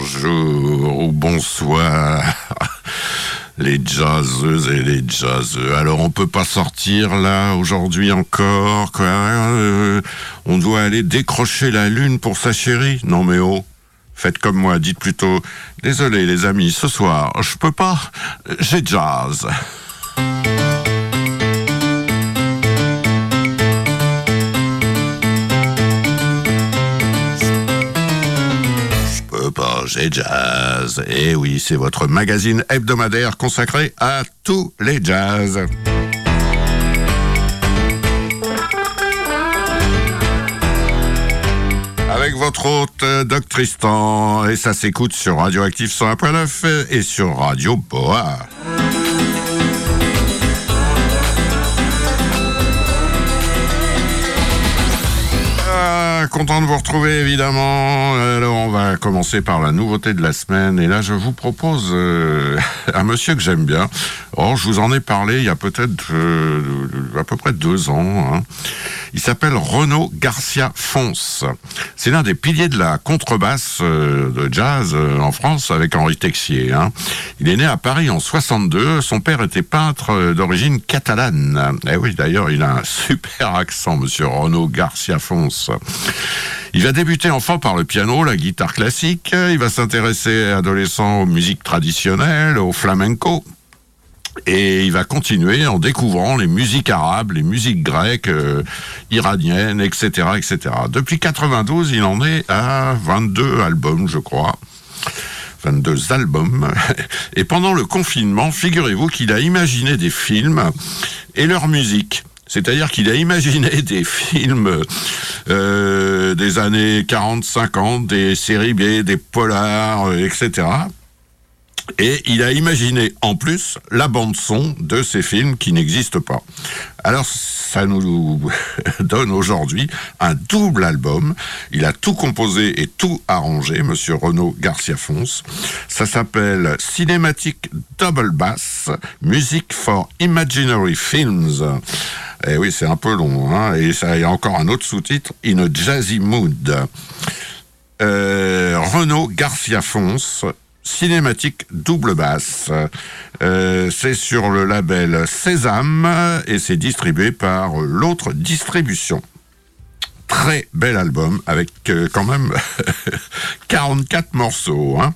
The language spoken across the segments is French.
bonjour ou bonsoir. Les jazzeuses et les jazzeux. Alors on peut pas sortir là aujourd'hui encore. Euh, on doit aller décrocher la lune pour sa chérie. Non mais oh. Faites comme moi, dites plutôt Désolé les amis, ce soir, je peux pas. J'ai jazz. J'ai jazz. Et oui, c'est votre magazine hebdomadaire consacré à tous les jazz. Avec votre hôte, euh, Doc Tristan, et ça s'écoute sur Radioactif 101.9 et sur Radio Boa. Content de vous retrouver évidemment. Alors on va commencer par la nouveauté de la semaine et là je vous propose euh, un monsieur que j'aime bien. Oh, je vous en ai parlé il y a peut-être euh, à peu près deux ans. hein. Il s'appelle Renaud Garcia Fonce. C'est l'un des piliers de la contrebasse euh, de jazz euh, en France avec Henri Texier. hein. Il est né à Paris en 62. Son père était peintre d'origine catalane. Eh oui, d'ailleurs, il a un super accent, monsieur Renaud Garcia Fonce. Il va débuter enfant par le piano, la guitare classique. Il va s'intéresser adolescent aux musiques traditionnelles, au flamenco. Et il va continuer en découvrant les musiques arabes, les musiques grecques, euh, iraniennes, etc., etc. Depuis 92, il en est à 22 albums, je crois. 22 albums. Et pendant le confinement, figurez-vous qu'il a imaginé des films et leur musique. C'est-à-dire qu'il a imaginé des films euh, des années 40-50, des séries B, des polars, euh, etc. Et il a imaginé en plus la bande son de ces films qui n'existent pas. Alors ça nous donne aujourd'hui un double album. Il a tout composé et tout arrangé, Monsieur Renaud Garcia Fonce. Ça s'appelle Cinématique Double Bass, Music for Imaginary Films. Et oui, c'est un peu long, hein, et il y a encore un autre sous-titre, In a Jazzy Mood. Euh, Renaud Garcia Fonce, cinématique double basse. Euh, c'est sur le label Sésame et c'est distribué par l'autre distribution. Très bel album avec euh, quand même 44 morceaux. hein.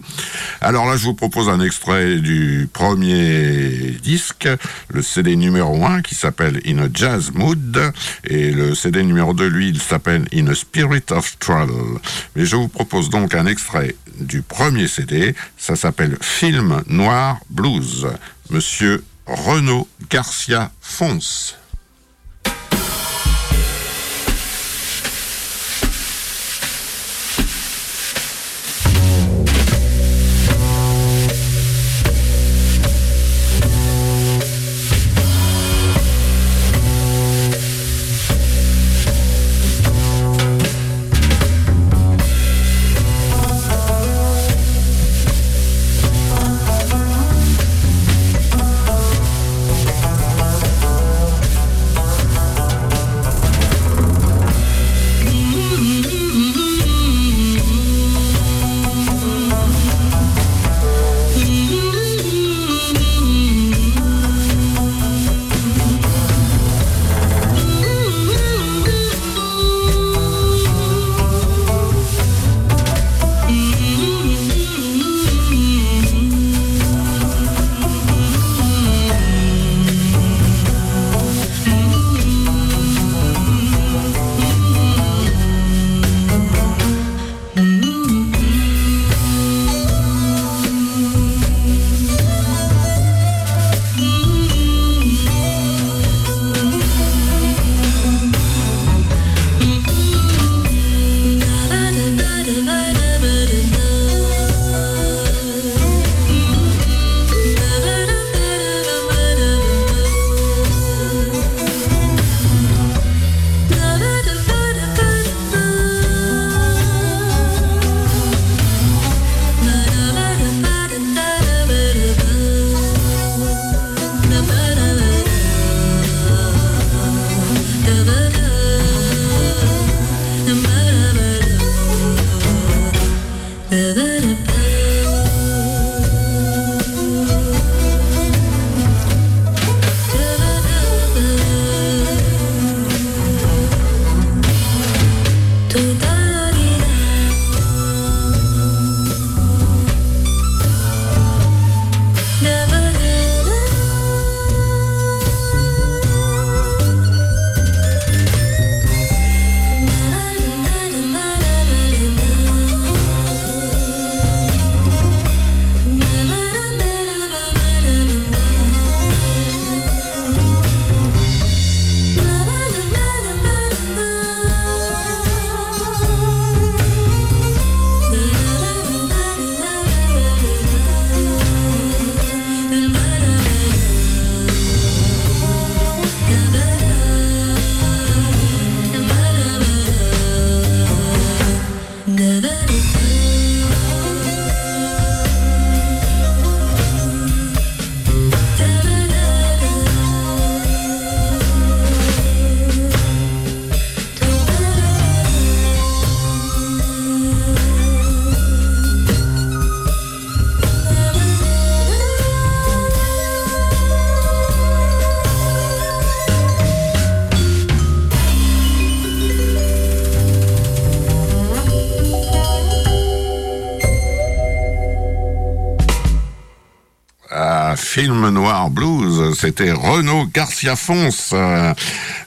Alors là, je vous propose un extrait du premier disque, le CD numéro 1 qui s'appelle In a Jazz Mood et le CD numéro 2, lui, il s'appelle In a Spirit of Travel. Mais je vous propose donc un extrait du premier CD, ça s'appelle Film Noir Blues. Monsieur Renaud Garcia Fonce. C'était Renaud Garcia Fons, euh,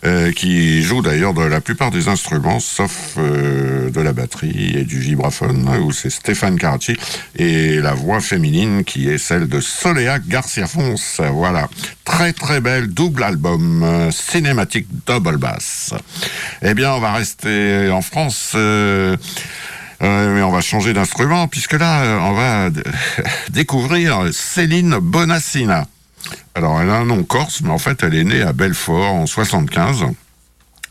euh, qui joue d'ailleurs de la plupart des instruments, sauf euh, de la batterie et du vibraphone, où c'est Stéphane Caracci, et la voix féminine qui est celle de Soléa Garcia Fons. Voilà, très très belle double album, cinématique double bass. Eh bien, on va rester en France. Mais on va changer d'instrument puisque là, on va découvrir Céline Bonassina. Alors, elle a un nom corse, mais en fait, elle est née à Belfort en 75.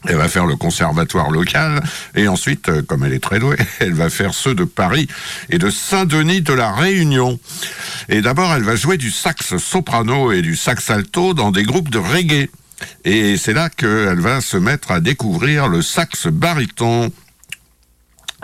Elle va faire le conservatoire local et ensuite, euh, comme elle est très douée, elle va faire ceux de Paris et de Saint-Denis de la Réunion. Et d'abord, elle va jouer du sax soprano et du sax alto dans des groupes de reggae. Et c'est là qu'elle va se mettre à découvrir le sax baryton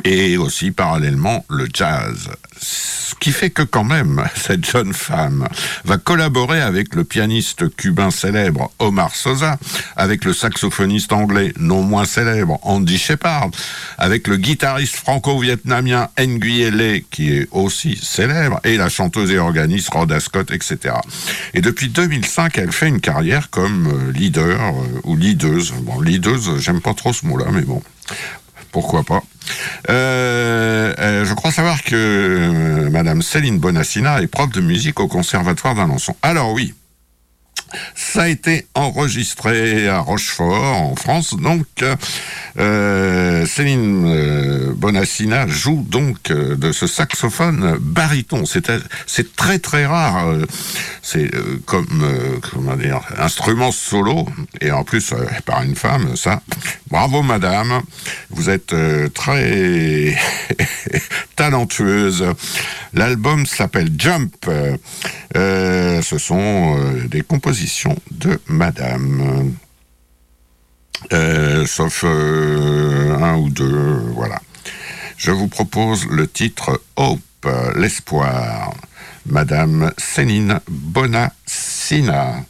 et aussi parallèlement le jazz. Ce qui fait que quand même, cette jeune femme va collaborer avec le pianiste cubain célèbre Omar Sosa, avec le saxophoniste anglais non moins célèbre Andy Shepard, avec le guitariste franco-vietnamien Nguyen qui est aussi célèbre, et la chanteuse et organiste Rhoda Scott, etc. Et depuis 2005, elle fait une carrière comme euh, leader euh, ou leaduse. Bon, leaduse, j'aime pas trop ce mot-là, mais bon, pourquoi pas. Euh, euh, je crois savoir que euh, Madame Céline Bonassina est prof de musique au Conservatoire d'Alençon. Alors oui, ça a été enregistré à Rochefort, en France. Donc, euh, Céline euh, Bonassina joue donc euh, de ce saxophone baryton. C'est très très rare. C'est comme comment dire instrument solo et en plus par une femme. Ça, bravo madame. Vous êtes très talentueuse. L'album s'appelle Jump. ce sont des compositions de madame. Euh, sauf euh, un ou deux, voilà. Je vous propose le titre Hope, l'espoir, Madame Céline Bonassina.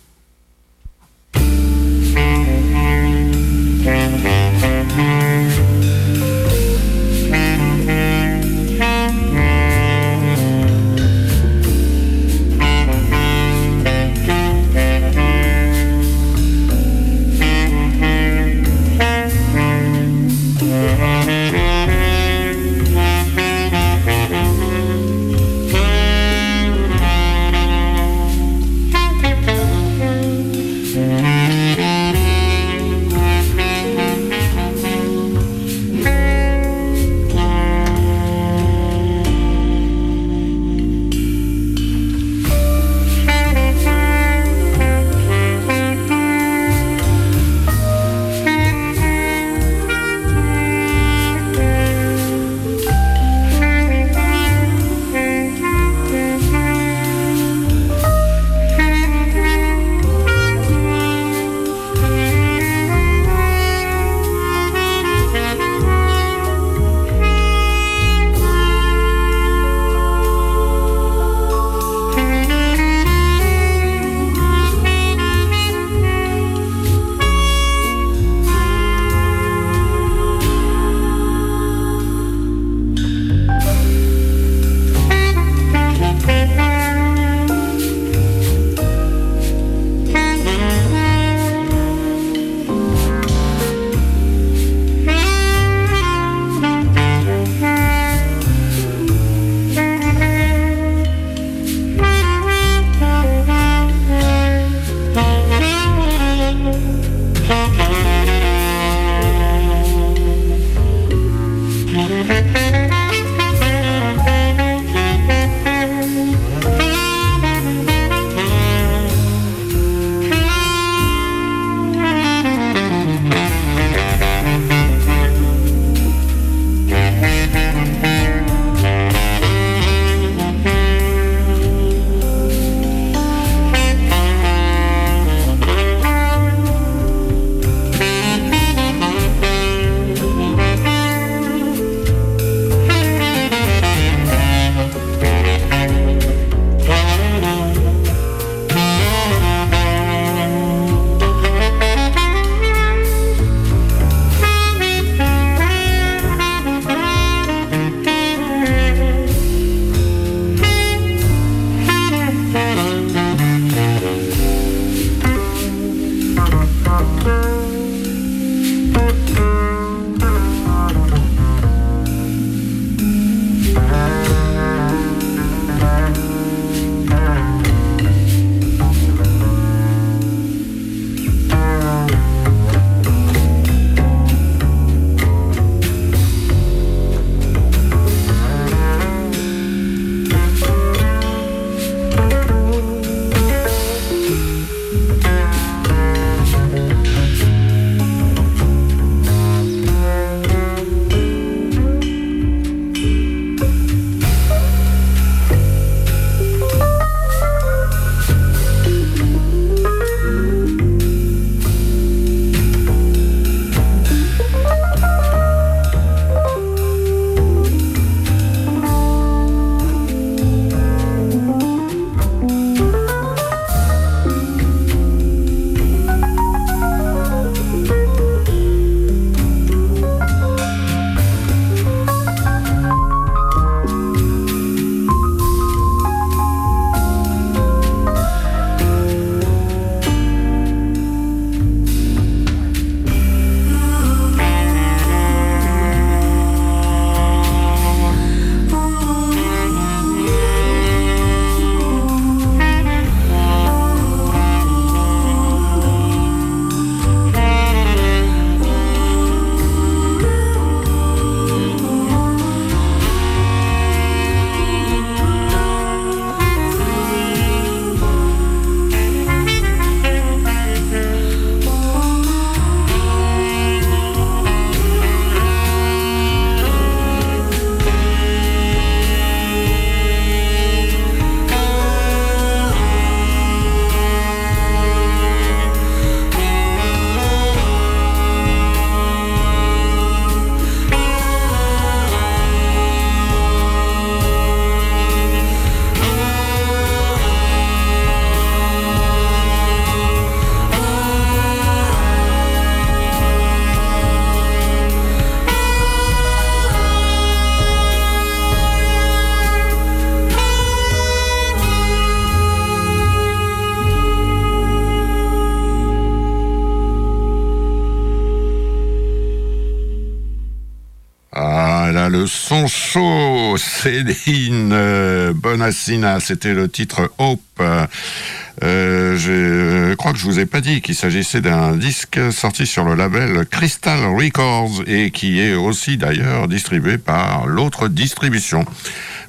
Céline euh, Bonassina, c'était le titre Hope. Euh, je crois que je vous ai pas dit qu'il s'agissait d'un disque sorti sur le label Crystal Records et qui est aussi d'ailleurs distribué par l'autre distribution.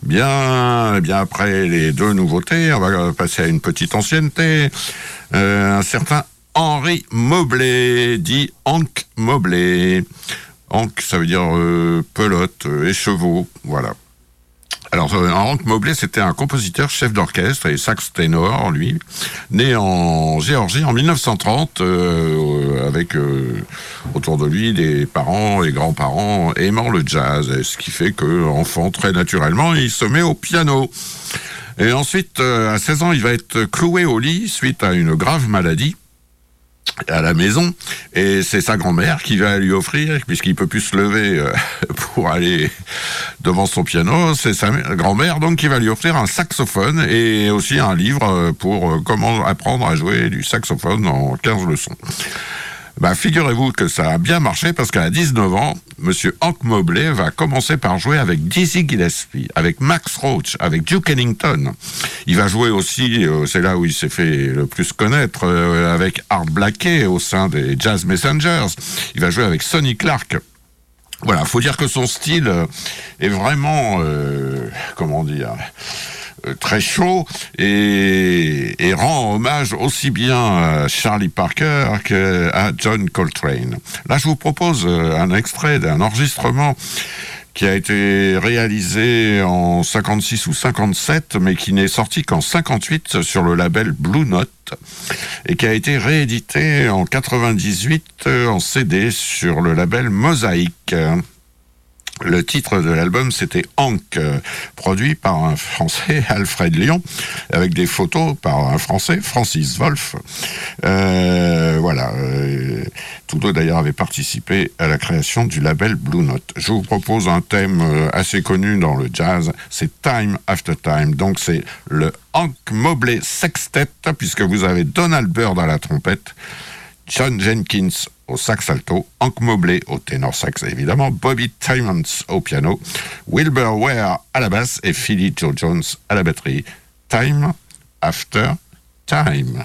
Bien, bien après les deux nouveautés, on va passer à une petite ancienneté. Euh, un certain Henri Mobley, dit Hank Mobley. Hank, ça veut dire pelote, euh, écheveau, voilà. Alors, euh, Hank Mobley, c'était un compositeur, chef d'orchestre et sax ténor, lui, né en Géorgie en 1930, euh, avec euh, autour de lui des parents et grands-parents aimant le jazz, ce qui fait que, enfant, très naturellement, il se met au piano. Et ensuite, à 16 ans, il va être cloué au lit suite à une grave maladie à la maison et c'est sa grand-mère qui va lui offrir puisqu'il peut plus se lever euh, pour aller devant son piano. C'est sa grand-mère donc qui va lui offrir un saxophone et aussi un livre euh, pour euh, comment apprendre à jouer du saxophone en 15 leçons bah, figurez-vous que ça a bien marché parce qu'à 19 ans, Monsieur Hank Mobley va commencer par jouer avec Dizzy Gillespie, avec Max Roach, avec Duke Ellington. Il va jouer aussi, euh, c'est là où il s'est fait le plus connaître, euh, avec Art Blakey au sein des Jazz Messengers. Il va jouer avec Sonny Clark. Voilà, faut dire que son style euh, est vraiment, comment dire, très chaud et, rend hommage aussi bien à Charlie Parker qu'à John Coltrane. Là, je vous propose un extrait d'un enregistrement qui a été réalisé en 56 ou 57, mais qui n'est sorti qu'en 58 sur le label Blue Note et qui a été réédité en 98 en CD sur le label Mosaïque. Le titre de l'album, c'était Hank, produit par un Français, Alfred Lyon, avec des photos par un Français, Francis Wolff. Euh, voilà. Euh, tous deux, d'ailleurs, avaient participé à la création du label Blue Note. Je vous propose un thème euh, assez connu dans le jazz, c'est Time After Time. Donc, c'est le Hank Mobley Sextet, puisque vous avez Donald Byrd à la trompette, John Jenkins au sax alto, Hank Mobley au ténor sax évidemment, Bobby Timmons au piano, Wilbur Ware à la basse et Philly Joe Jones à la batterie. Time after time.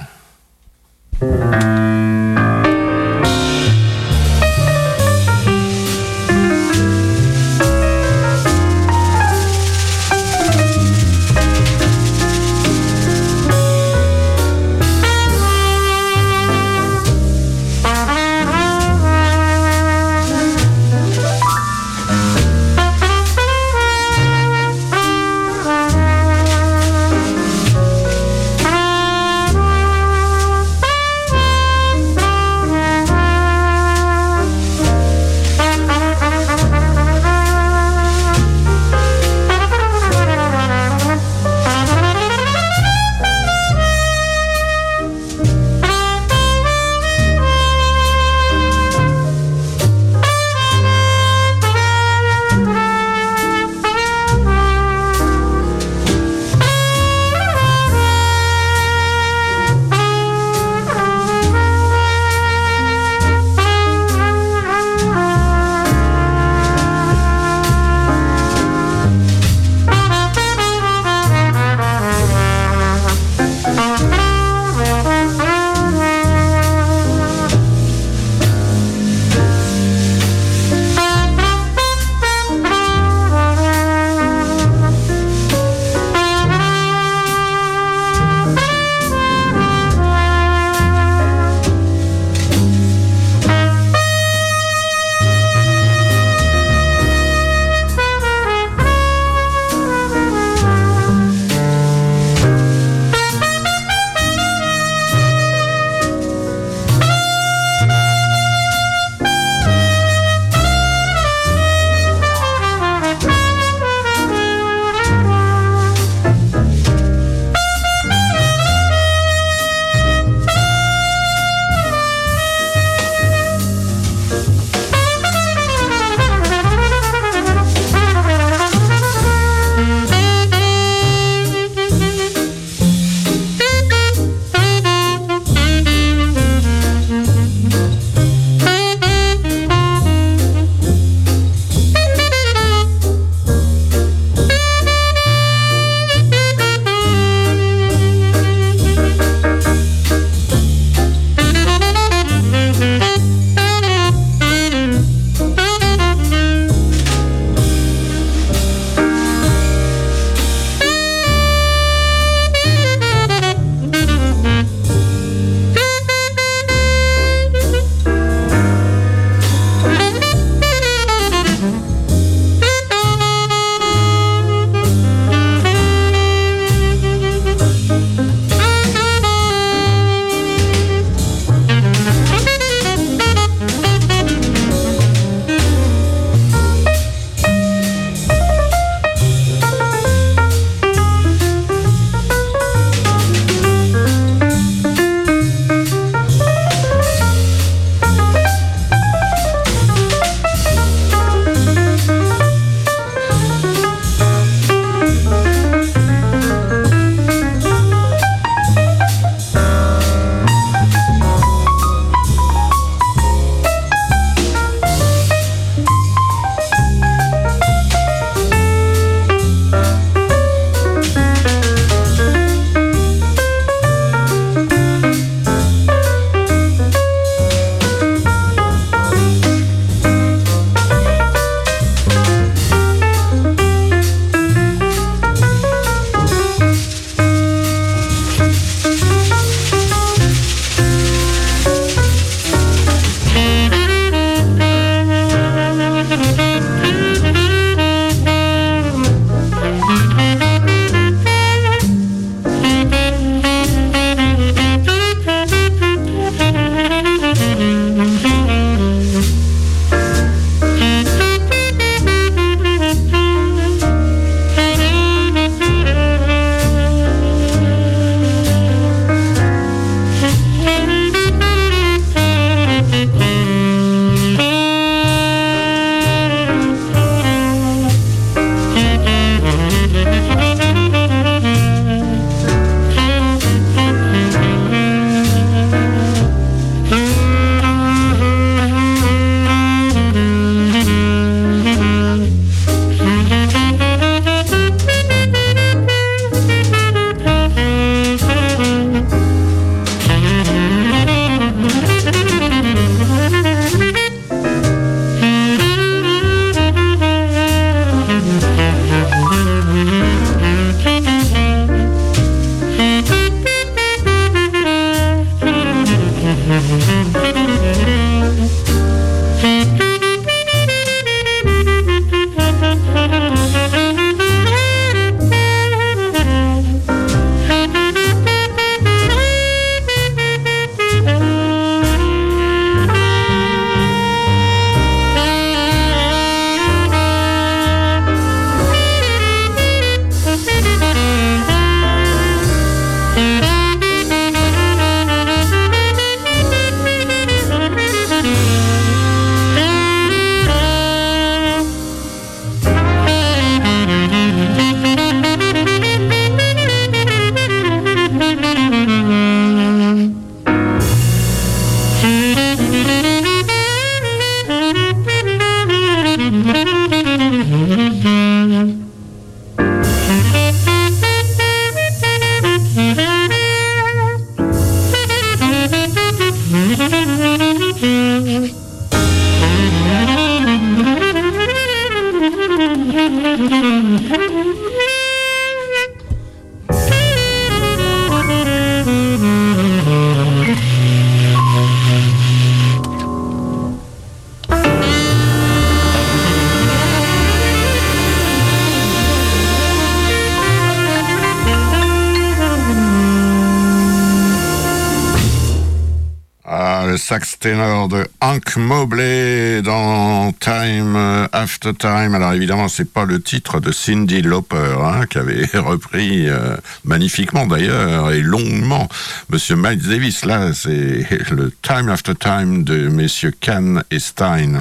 Ténor de Hank Mobley dans Time After Time. Alors évidemment, c'est pas le titre de Cindy Lauper, hein, qui avait repris euh, magnifiquement d'ailleurs et longuement Monsieur Miles Davis. Là, c'est le Time After Time de messieurs Kahn et Stein.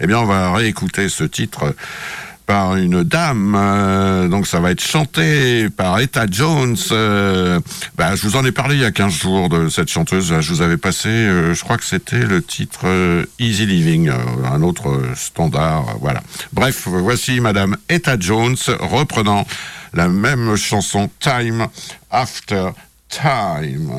Eh bien, on va réécouter ce titre par une dame, euh, donc ça va être chanté par Etta Jones. Euh, bah, je vous en ai parlé il y a 15 jours de cette chanteuse. Je vous avais passé, euh, je crois que c'était le titre Easy Living, un autre standard. Voilà. Bref, voici Madame Etta Jones reprenant la même chanson Time After Time.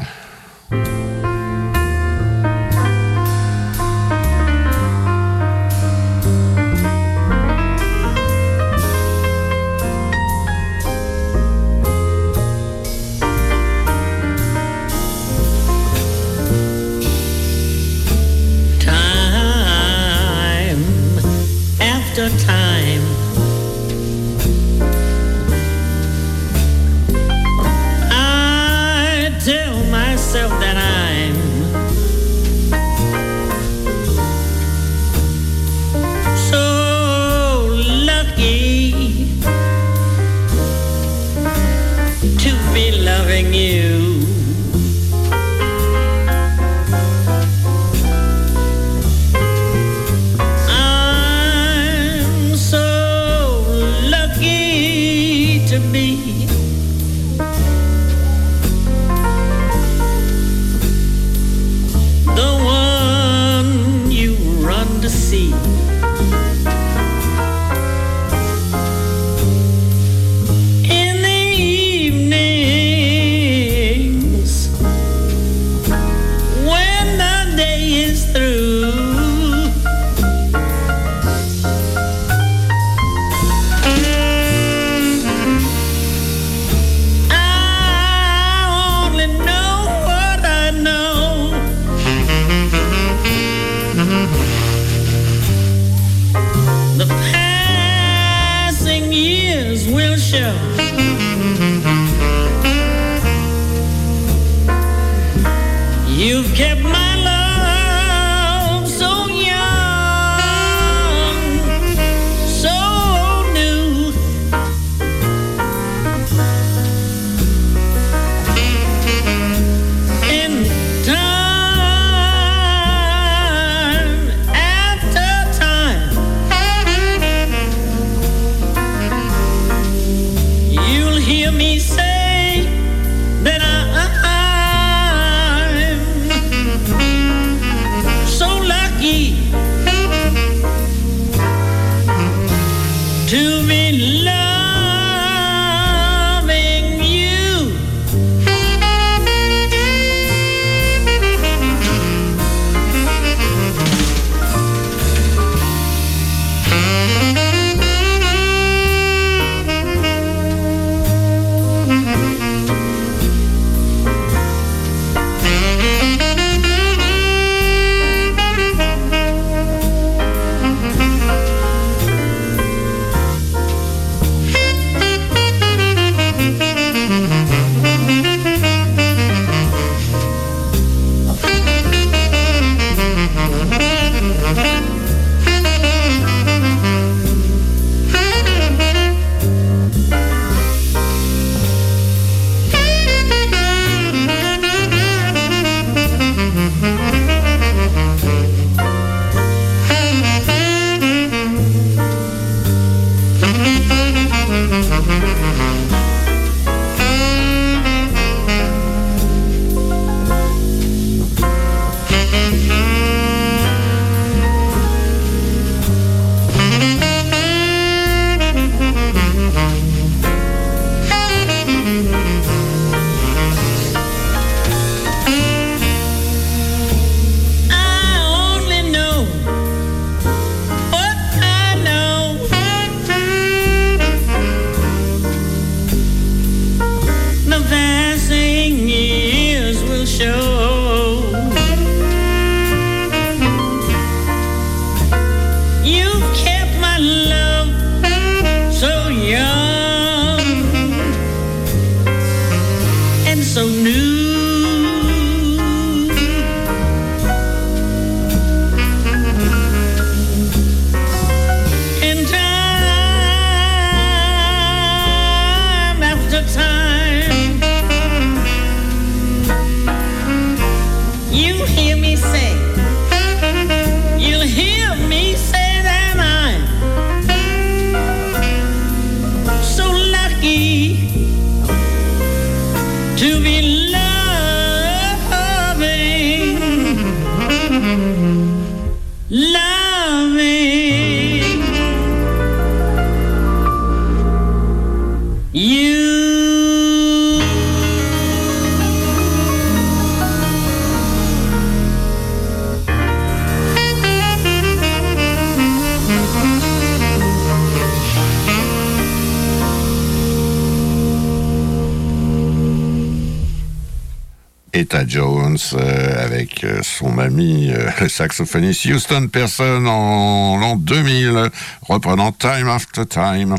Ami euh, saxophoniste Houston Person en l'an 2000, reprenant Time After Time.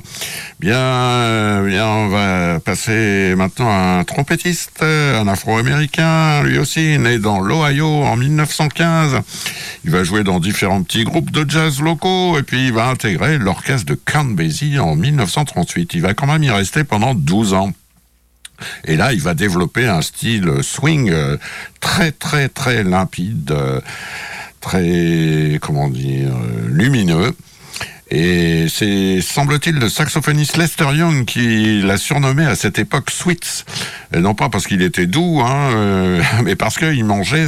Bien, bien, on va passer maintenant à un trompettiste, un Afro-américain, lui aussi né dans l'Ohio en 1915. Il va jouer dans différents petits groupes de jazz locaux et puis il va intégrer l'orchestre de Count Basie en 1938. Il va quand même y rester pendant 12 ans. Et là, il va développer un style swing euh, très, très, très limpide, euh, très, comment dire, euh, lumineux. Et c'est, semble-t-il, le saxophoniste Lester Young qui l'a surnommé à cette époque Sweets. Et non pas parce qu'il était doux, hein, mais parce qu'il mangeait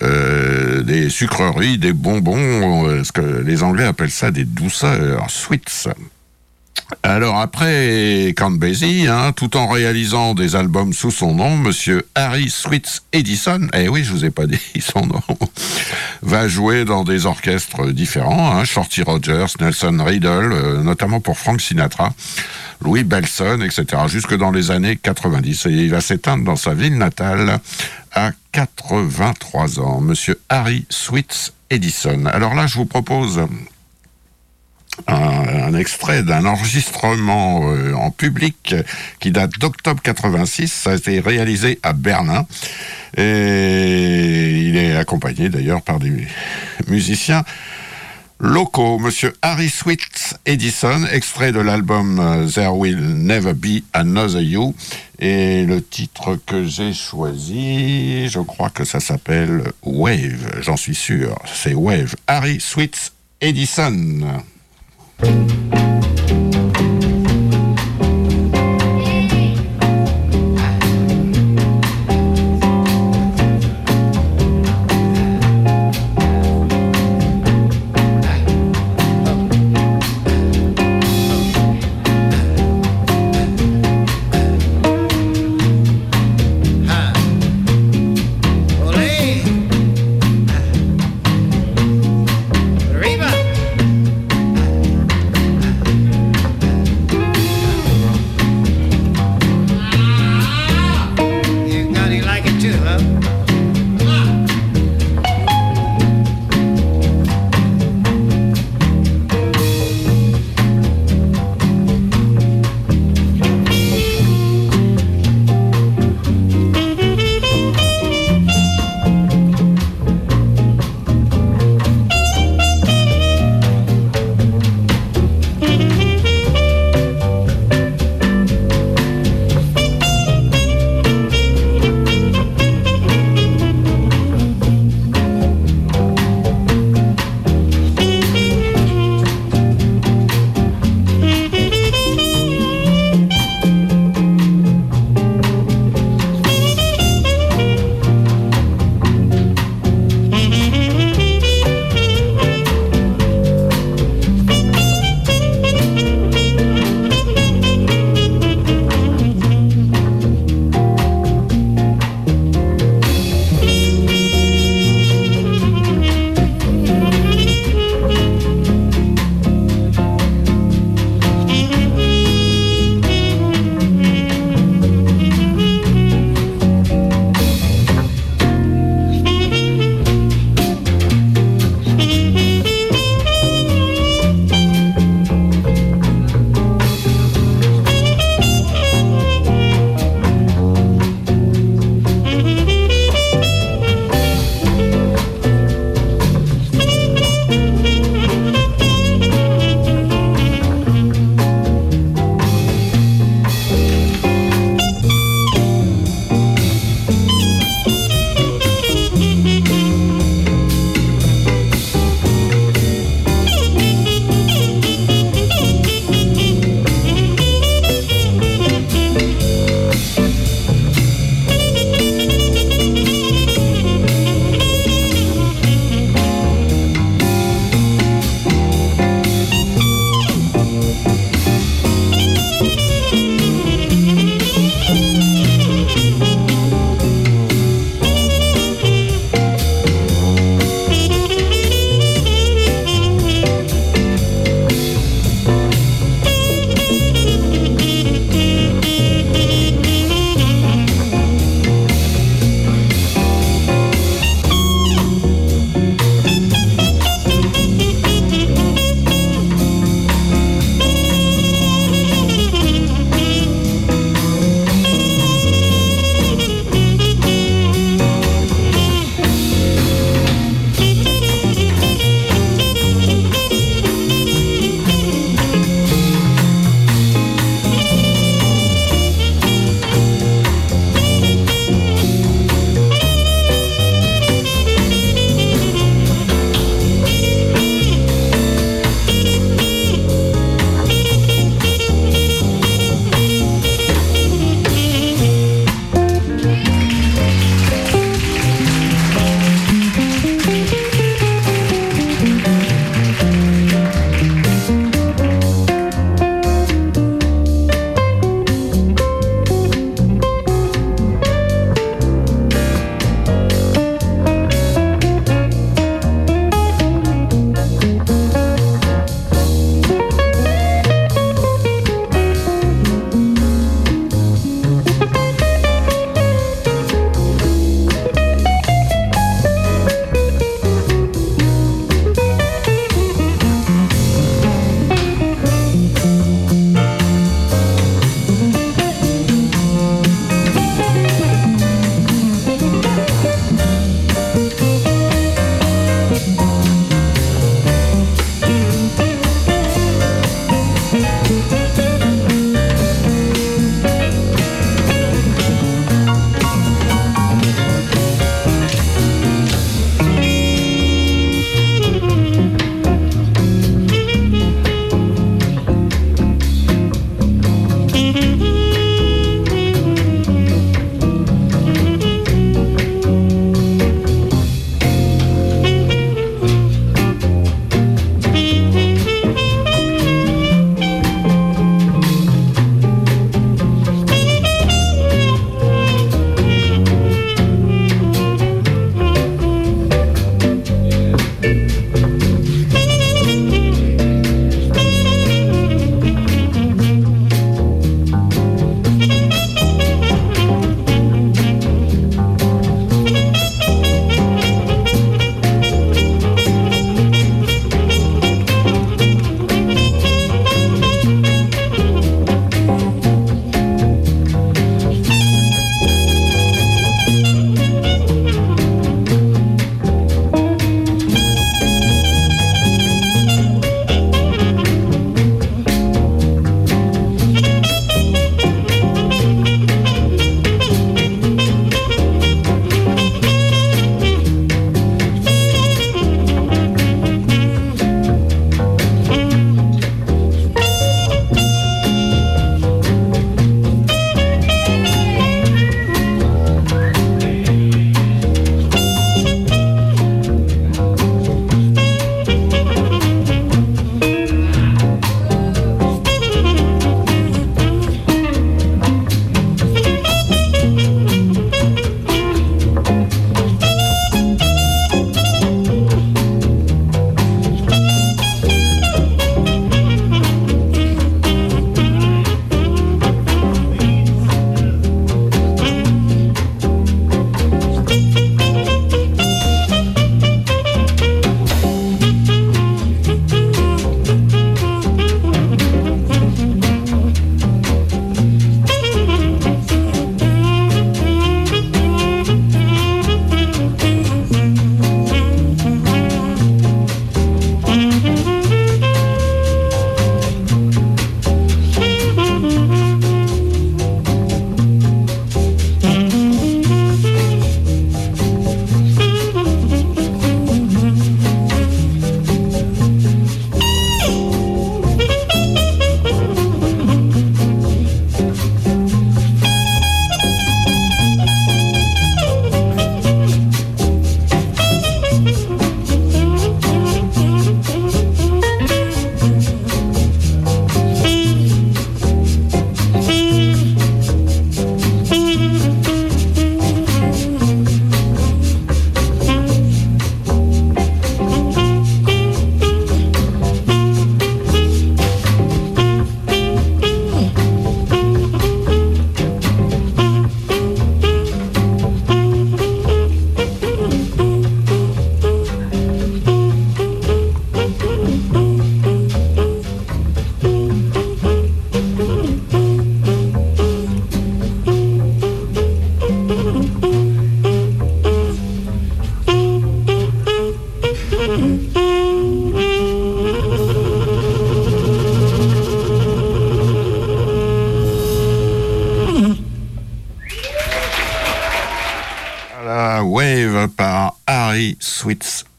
des sucreries, des bonbons, ce que les Anglais appellent ça des douceurs, sweets. Alors après Count hein, tout en réalisant des albums sous son nom, Monsieur Harry Sweets Edison, eh oui, je vous ai pas dit son nom, va jouer dans des orchestres différents, hein, Shorty Rogers, Nelson Riddle, euh, notamment pour Frank Sinatra, Louis Belson, etc., jusque dans les années 90. Et il va s'éteindre dans sa ville natale à 83 ans, Monsieur Harry Sweets Edison. Alors là, je vous propose un, extrait d'un enregistrement euh, en public qui date d'octobre 86. Ça a été réalisé à Berlin et il est accompagné d'ailleurs par des musiciens locaux. Monsieur Harry Sweet Edison, extrait de l'album euh, There Will Never Be Another You. Et le titre que j'ai choisi, je crois que ça s'appelle Wave, j'en suis sûr. C'est Wave. Harry Sweet Edison. Thank you.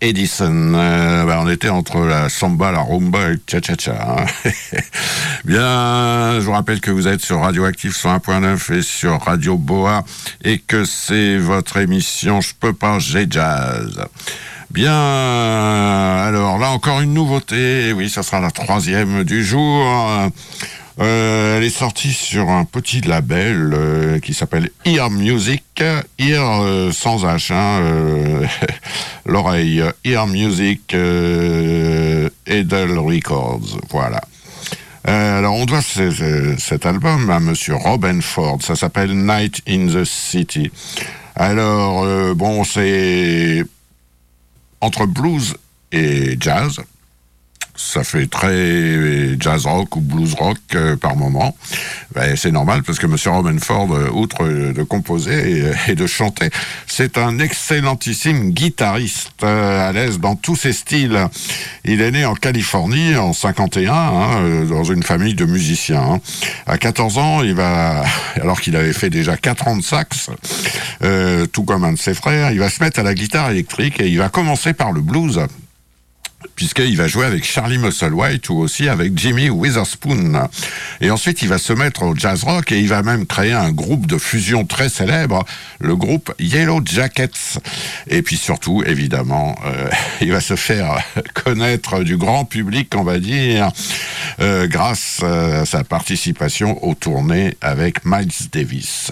Edison. Euh, bah, on était entre la samba, la rumba et le cha-cha-cha. Hein. Bien, je vous rappelle que vous êtes sur Radioactive 101.9 et sur Radio Boa et que c'est votre émission Je peux pas, j'ai jazz. Bien, alors là encore une nouveauté, oui, ça sera la troisième du jour. Euh, elle est sortie sur un petit label euh, qui s'appelle Ear Music, Ear euh, sans H, hein, l'oreille, Ear Music Edel Records, voilà. alors on doit cet album à Monsieur Robin Ford, ça s'appelle Night in the City. Alors bon, c'est entre blues et jazz ça fait très jazz rock ou blues rock euh, par moment. Ben, c'est normal parce que Monsieur Roman Ford, euh, outre de composer et, de chanter, c'est un excellentissime guitariste euh, à l'aise dans tous ses styles. Il est né en Californie en 51 hein, dans une famille de musiciens. Hein. À 14 ans, il va, alors qu'il avait fait déjà 4 ans de sax, tout comme un de ses frères, il va se mettre à la guitare électrique et il va commencer par le blues puisqu'il va jouer avec Charlie Musselwhite ou aussi avec Jimmy Witherspoon. Et ensuite, il va se mettre au jazz rock et il va même créer un groupe de fusion très célèbre, le groupe Yellow Jackets. Et puis surtout, évidemment, euh, il va se faire connaître du grand public, on va dire, euh, grâce à sa participation aux tournées avec Miles Davis.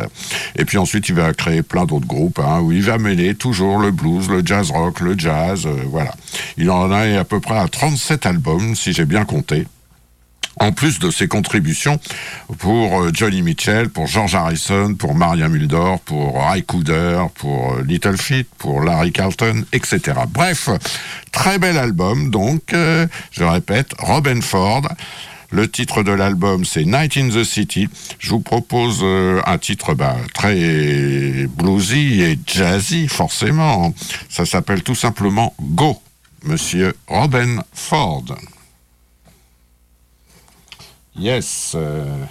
Et puis ensuite, il va créer plein d'autres groupes hein, où il va mêler toujours le blues, le jazz rock, le jazz, euh, voilà. Il en a à peu près à 37 albums, si j'ai bien compté. En plus de ses contributions pour euh, Johnny Mitchell, pour George Harrison, pour Maria Mulder, pour Ray Cooder, pour euh, Little Feat, pour Larry Carlton, etc. Bref, très bel album. Donc, euh, je répète, Robin Ford. Le titre de l'album, c'est Night in the City. Je vous propose un titre bah, très bluesy et jazzy, forcément. Ça s'appelle tout simplement Go. Monsieur Robin Ford. Yes. Uh...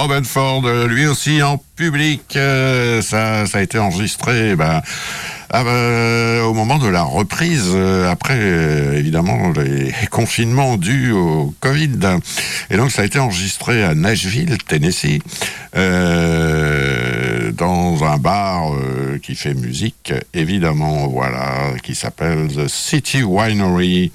Robin Ford, lui aussi en public. Euh, ça, a été enregistré ben, ah ben, au moment de la reprise, euh, après euh, évidemment les confinements dus au Covid. Et donc ça a été enregistré à Nashville, Tennessee, euh, dans un bar euh, qui fait musique, évidemment, voilà, qui s'appelle The City Winery.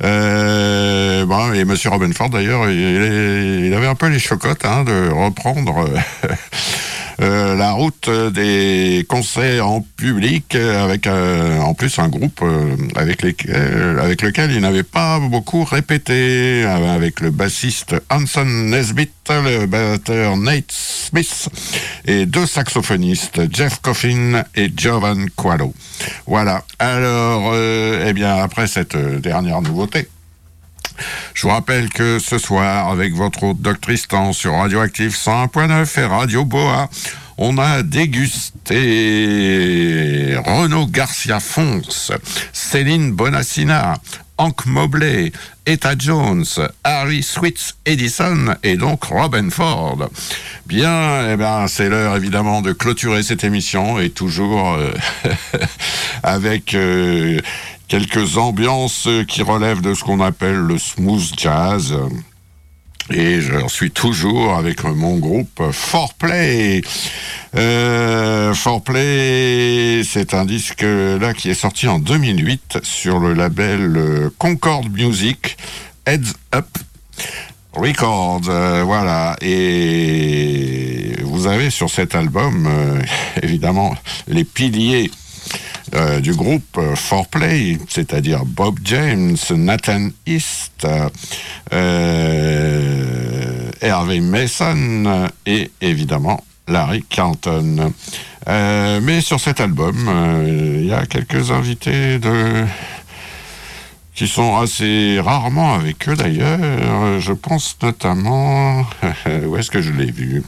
bon, et Monsieur Robin Ford d'ailleurs, il, il, avait un peu les chocottes hein, de reprendre. Euh, la route des concerts en public avec euh, en plus un groupe euh, avec, avec lequel il n'avait pas beaucoup répété, avec le bassiste Hanson Nesbitt, le batteur Nate Smith et deux saxophonistes, Jeff Coffin et Jovan Qualo. Voilà. Alors, eh bien, après cette dernière nouveauté, je vous rappelle que ce soir, avec votre hôte Doc Tristan sur Radioactive 101.9 et Radio Boa, on a dégusté Renaud Garcia Fons, Céline Bonassina, Hank Mobley, Etta Jones, Harry Switz Edison et donc Robin Ford. Bien, eh bien, c'est l'heure évidemment de clôturer cette émission et toujours euh, avec euh, quelques ambiances qui relèvent de ce qu'on appelle le smooth jazz. Et je suis toujours avec mon groupe Forplay. Euh, Forplay, c'est un disque là qui est sorti en 2008 sur le label Concord Music, Heads Up Records. Euh, voilà. Et vous avez sur cet album, euh, évidemment, les piliers euh, du groupe euh, Foreplay, c'est-à-dire Bob James, Nathan East, euh, Hervé Mason et évidemment Larry Canton. mais sur cet album, il y a quelques invités qui sont assez rarement avec eux d'ailleurs. Je pense notamment, où est-ce que je l'ai vu?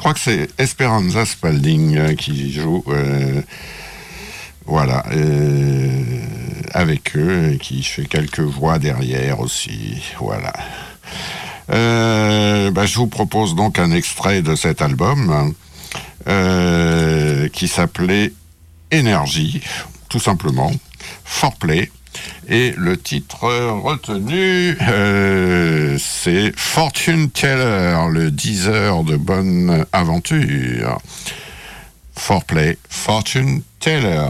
Crois que c'est Esperanza Spalding euh, qui joue. Euh, voilà, euh, avec eux, et qui fait quelques voix derrière aussi. Voilà. Bah, je vous propose donc un extrait de cet album qui s'appelait Énergie, tout simplement, Foreplay. Et le titre retenu, euh, c'est Fortune Teller, le 10 heures de bonne aventure. Foreplay, Fortune Teller.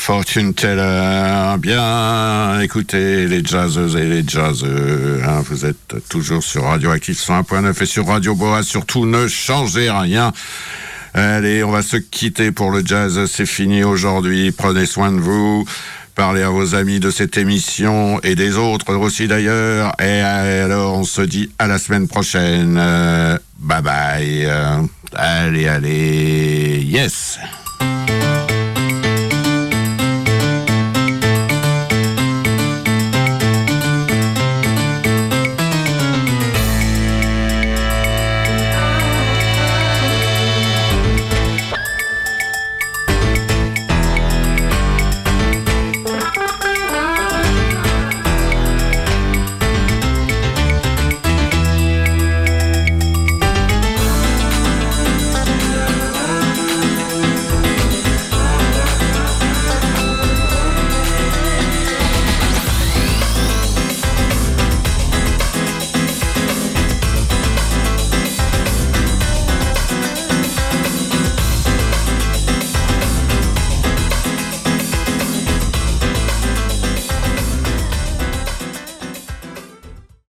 Fortune Teller, bien écoutez les jazzeuses et les jazzeux. Hein, vous êtes toujours sur Radioactif 101.9 et sur Radio Boa. Surtout, ne changez rien. Allez, on va se quitter pour le jazz. C'est fini aujourd'hui. Prenez soin de vous. Parlez à vos amis de cette émission et des autres aussi d'ailleurs. Et alors, on se dit à la semaine prochaine. bye bye. allez, allez. Yes.